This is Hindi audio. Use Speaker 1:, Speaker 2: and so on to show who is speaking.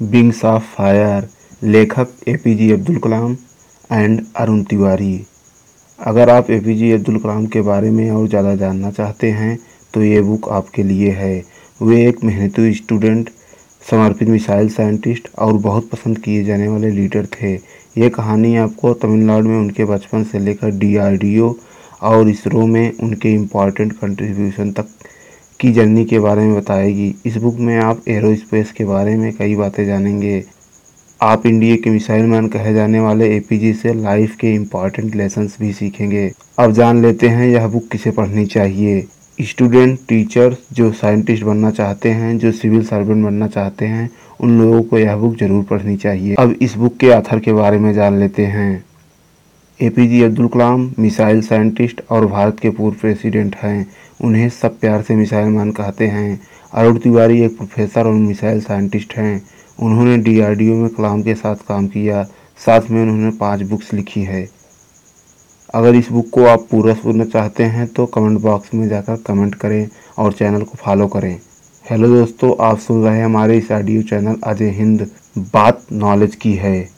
Speaker 1: विंग्स ऑफ़ फायर लेखक A P J Abdul Kalam and Arun Tiwari. अगर आप ए पी जे अब्दुल कलाम के बारे में और ज़्यादा जानना चाहते हैं तो ये बुक आपके लिए है। वे एक मेहनती स्टूडेंट समर्पित मिसाइल साइंटिस्ट और बहुत पसंद किए जाने वाले लीडर थे। ये कहानी आपको तमिलनाडु में उनके बचपन से लेकर डीआरडीओ और इसरो में उनके इंपॉर्टेंट कंट्रीब्यूशन तक की जर्नी के बारे में बताएगी। इस बुक में आप एरोस्पेस के बारे में कई बातें जानेंगे। आप इंडिया के मिसाइल मैन कहे जाने वाले एपीजी से लाइफ के इंपॉर्टेंट लेसन्स भी सीखेंगे। अब जान लेते हैं यह बुक किसे पढ़नी चाहिए। स्टूडेंट, टीचर जो साइंटिस्ट बनना चाहते हैं, जो सिविल सर्वेंट बनना चाहते हैं, उन लोगों को यह बुक ज़रूर पढ़नी चाहिए। अब इस बुक के आथर के बारे में जान लेते हैं। APJ Abdul Kalam, missile scientist और भारत के पूर्व प्रेसिडेंट हैं। उन्हें सब प्यार से मिसाइल मैन कहते हैं। अरुण तिवारी एक प्रोफेसर और मिसाइल साइंटिस्ट हैं। उन्होंने डीआरडीओ में कलाम के साथ काम किया। साथ में उन्होंने पाँच बुक्स लिखी है। अगर इस बुक को आप पूरा सुनना चाहते हैं तो कमेंट बॉक्स में जाकर कमेंट करें और चैनल को फॉलो करें। हेलो दोस्तों, आप सुन रहे हैं हमारे इस ऑडियो चैनल अजय हिंद, बात नॉलेज की है।